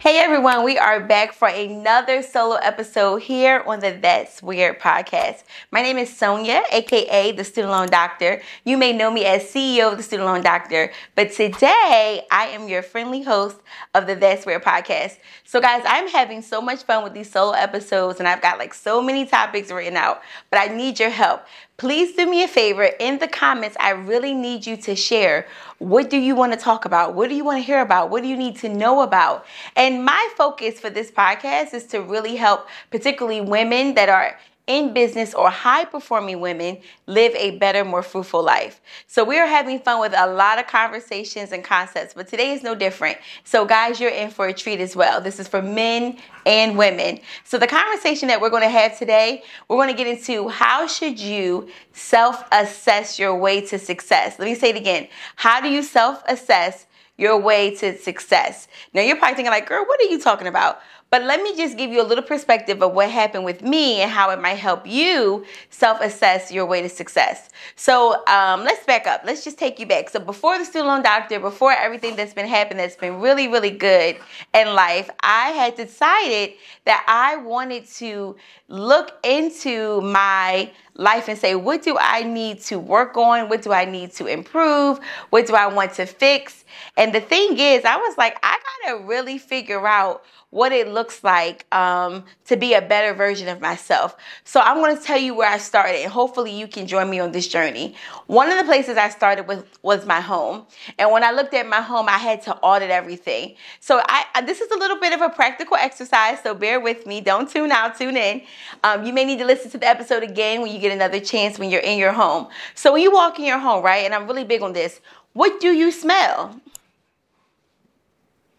Hey everyone, we are back for another solo episode here on the That's Weird podcast. My name is Sonia, aka the Student Loan Doctor. You may know me as CEO of the Student Loan Doctor, but today I am your friendly host of the That's Weird podcast. So, guys, I'm having so much fun with these solo episodes, and I've got like so many topics written out, but I need your help please do me a favor in the comments i really need you to share what do you want to talk about? What do you want to hear about? What do you need to know about? And my focus for this podcast is to really help particularly women that are in business or high performing women live a better, more fruitful life. So we are having fun with a lot of conversations and concepts, but today is no different. So guys, you're in for a treat as well. This is for men and women. So the conversation that we're going to have today, we're going to get into how should you self-assess your way to success. Let me say it again. How do you self-assess your way to success? Now you're probably thinking like, girl, what are you talking about? But let me just give you a little perspective of what happened with me and how it might help you self assess your way to success. So um, let's back up. Let's just take you back. So before the student loan doctor, before everything that's been happening that's been really, really good in life, I had decided that I wanted to look into my life and say, what do I need to work on? What do I need to improve? What do I want to fix? And the thing is, I was like, I gotta really figure out what it looks like um, to be a better version of myself. So I'm going to tell you where I started, and hopefully you can join me on this journey. One of the places I started with was my home, and when I looked at my home, I had to audit everything. So I, this is a little bit of a practical exercise, so bear with me. Don't tune out, tune in. Um, you may need to listen to the episode again when you get another chance when you're in your home. So when you walk in your home, right, and I'm really big on this. What do you smell?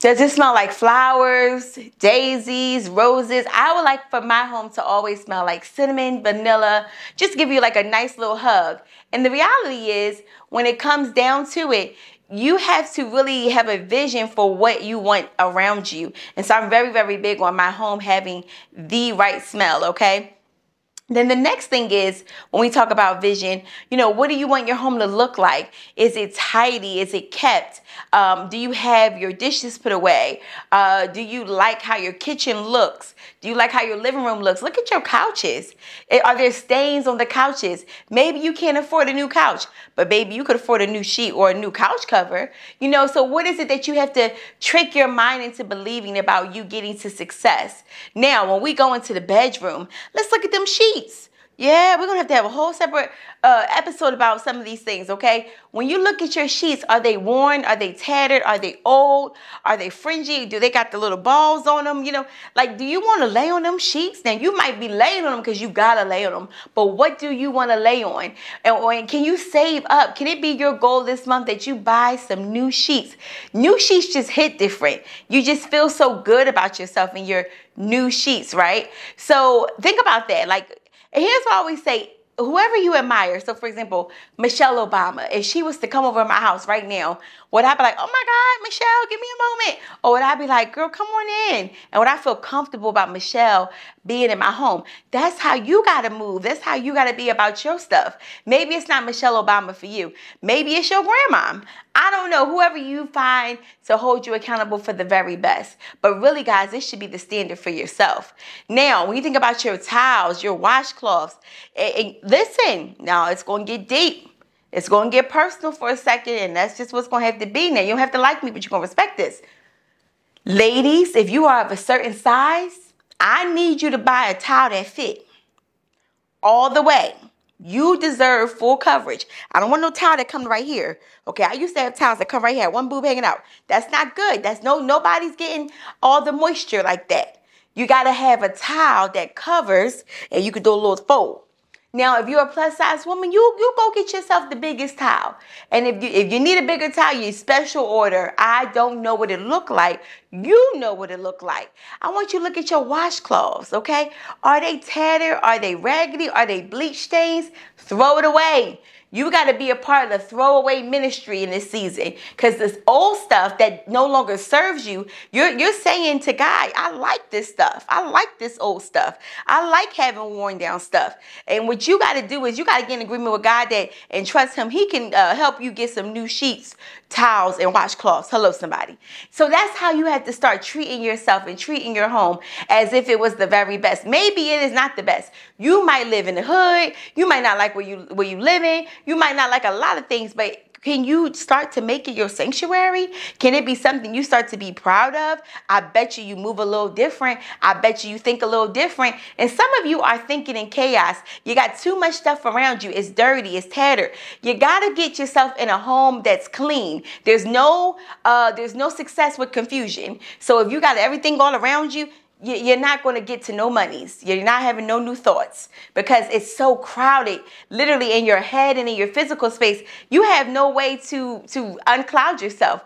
Does it smell like flowers, daisies, roses? I would like for my home to always smell like cinnamon, vanilla, just give you like a nice little hug. And the reality is, when it comes down to it, you have to really have a vision for what you want around you. And so I'm very, very big on my home having the right smell, okay? Then the next thing is when we talk about vision, you know, what do you want your home to look like? Is it tidy? Is it kept? Um, do you have your dishes put away? Uh, do you like how your kitchen looks? Do you like how your living room looks? Look at your couches. Eh, are there stains on the couches? Maybe you can't afford a new couch, but baby, you could afford a new sheet or a new couch cover. You know, so what is it that you have to trick your mind into believing about you getting to success? Now, when we go into the bedroom, let's look at them sheets Yeah, we're gonna have to have a whole separate uh, episode about some of these things, okay? When you look at your sheets, are they worn? Are they tattered? Are they old? Are they fringy? Do they got the little balls on them? You know, like, do you wanna lay on them sheets? Now, you might be laying on them because you gotta lay on them, but what do you wanna lay on? And, and can you save up? Can it be your goal this month that you buy some new sheets? New sheets just hit different. You just feel so good about yourself in your new sheets, right? So think about that. Like, and here's what I always say whoever you admire, so for example, Michelle Obama, if she was to come over to my house right now, would I be like, oh my God, Michelle, give me a moment? Or would I be like, girl, come on in? And would I feel comfortable about Michelle being in my home? That's how you gotta move. That's how you gotta be about your stuff. Maybe it's not Michelle Obama for you. Maybe it's your grandma. I don't know, whoever you find to hold you accountable for the very best. But really, guys, this should be the standard for yourself. Now, when you think about your towels, your washcloths, and, and listen, now it's going to get deep. It's going to get personal for a second, and that's just what's going to have to be. Now, you don't have to like me, but you're going to respect this. Ladies, if you are of a certain size, I need you to buy a towel that fit all the way. You deserve full coverage. I don't want no towel that comes right here. Okay, I used to have towels that come right here, one boob hanging out. That's not good. That's no nobody's getting all the moisture like that. You gotta have a towel that covers, and you can do a little fold. Now, if you're a plus size woman, you you go get yourself the biggest towel. And if you if you need a bigger towel, you special order. I don't know what it look like. You know what it looked like. I want you to look at your washcloths, okay? Are they tattered? Are they raggedy? Are they bleach stains? Throw it away. You got to be a part of the throwaway ministry in this season because this old stuff that no longer serves you, you're, you're saying to God, I like this stuff. I like this old stuff. I like having worn down stuff. And what you got to do is you got to get in agreement with God that and trust Him. He can uh, help you get some new sheets, towels, and washcloths. Hello, somebody. So that's how you have to start treating yourself and treating your home as if it was the very best. Maybe it is not the best. You might live in the hood. You might not like where you where you living. You might not like a lot of things, but can you start to make it your sanctuary? Can it be something you start to be proud of? I bet you you move a little different. I bet you you think a little different. And some of you are thinking in chaos. You got too much stuff around you. It's dirty. It's tattered. You got to get yourself in a home that's clean. There's no uh, there's no success with confusion. So if you got everything all around you, you're not going to get to no monies. You're not having no new thoughts because it's so crowded, literally in your head and in your physical space. You have no way to to uncloud yourself.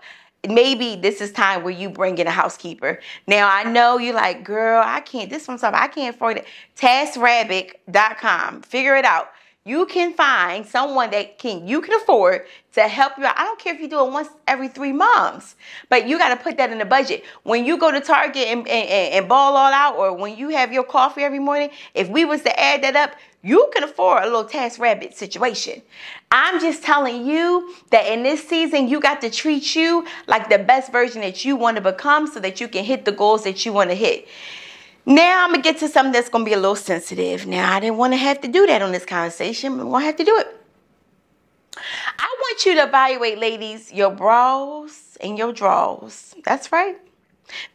Maybe this is time where you bring in a housekeeper. Now I know you're like, girl, I can't. This one's up. I can't afford it. TaskRabbit.com. Figure it out you can find someone that can you can afford to help you out. I don't care if you do it once every three months, but you got to put that in the budget. When you go to Target and, and, and ball all out, or when you have your coffee every morning, if we was to add that up, you can afford a little task rabbit situation. I'm just telling you that in this season, you got to treat you like the best version that you want to become so that you can hit the goals that you want to hit. Now I'm gonna get to something that's gonna be a little sensitive. Now I didn't want to have to do that on this conversation, but I'm gonna have to do it. I want you to evaluate, ladies, your bras and your drawers. That's right.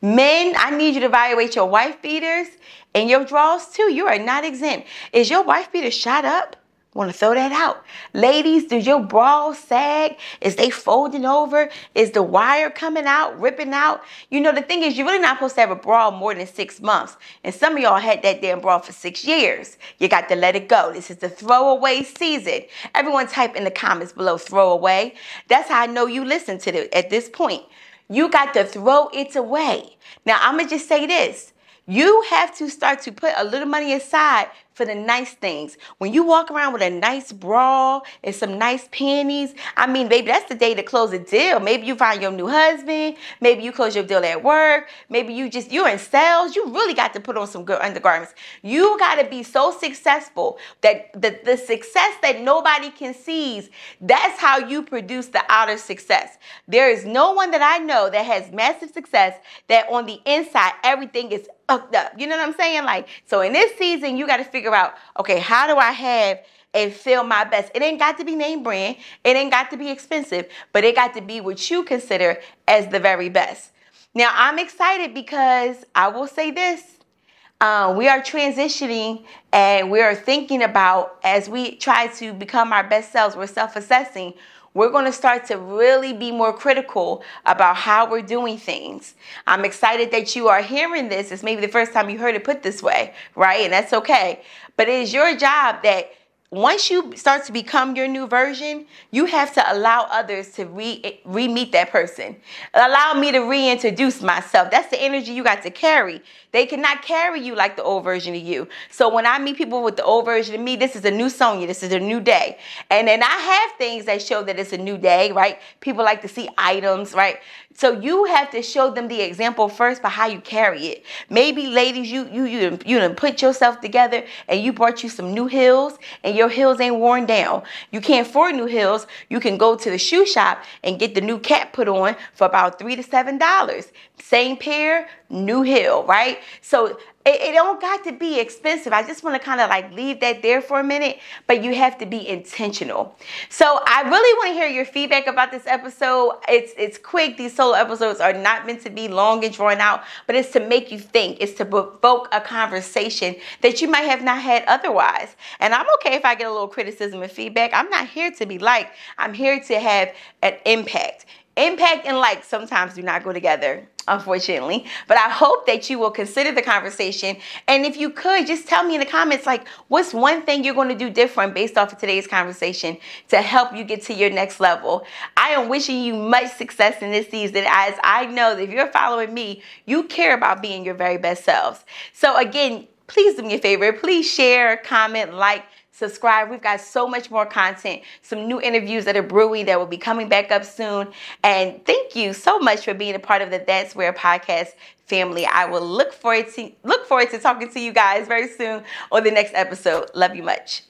Men, I need you to evaluate your wife beaters and your drawers too. You are not exempt. Is your wife beater shot up? Want to throw that out. Ladies, does your bra sag? Is they folding over? Is the wire coming out, ripping out? You know, the thing is, you're really not supposed to have a bra more than six months. And some of y'all had that damn bra for six years. You got to let it go. This is the throwaway season. Everyone type in the comments below throwaway. That's how I know you listen to it at this point. You got to throw it away. Now, I'm going to just say this. You have to start to put a little money aside for the nice things. When you walk around with a nice bra and some nice panties, I mean, baby, that's the day to close a deal. Maybe you find your new husband. Maybe you close your deal at work. Maybe you just, you're in sales. You really got to put on some good undergarments. You got to be so successful that the, the success that nobody can seize, that's how you produce the outer success. There is no one that I know that has massive success that on the inside, everything is up. You know what I'm saying? Like, so in this season, you got to figure out, okay, how do I have and feel my best? It ain't got to be name brand. It ain't got to be expensive, but it got to be what you consider as the very best. Now, I'm excited because I will say this. Um, we are transitioning and we are thinking about as we try to become our best selves, we're self assessing we're going to start to really be more critical about how we're doing things. I'm excited that you are hearing this. It's maybe the first time you heard it put this way, right? And that's okay. But it is your job that once you start to become your new version, you have to allow others to re re meet that person. Allow me to reintroduce myself. That's the energy you got to carry. They cannot carry you like the old version of you. So when I meet people with the old version of me, this is a new Sonia. This is a new day. And then I have things that show that it's a new day, right? People like to see items, right? So you have to show them the example first by how you carry it. Maybe ladies, you you you you done put yourself together and you brought you some new heels and your heels ain't worn down. You can't afford new heels. You can go to the shoe shop and get the new cap put on for about three to seven dollars. Same pair, new heel, right? So it, it don't got to be expensive. I just want to kind of like leave that there for a minute, but you have to be intentional. So I really want to hear your feedback about this episode. It's it's quick. These solo episodes are not meant to be long and drawn out, but it's to make you think. It's to provoke a conversation that you might have not had otherwise. And I'm okay if I get a little criticism and feedback. I'm not here to be liked. I'm here to have an impact. Impact and like sometimes do not go together unfortunately. But I hope that you will consider the conversation. And if you could, just tell me in the comments, like, what's one thing you're going to do different based off of today's conversation to help you get to your next level? I am wishing you much success in this season, as I know that if you're following me, you care about being your very best selves. So, again, please do me a favor. Please share, comment, like, subscribe. We've got so much more content, some new interviews that are brewing that will be coming back up soon. And thank you so much for being a part of the That's Where podcast family. I will look forward to look forward to talking to you guys very soon on the next episode. Love you much.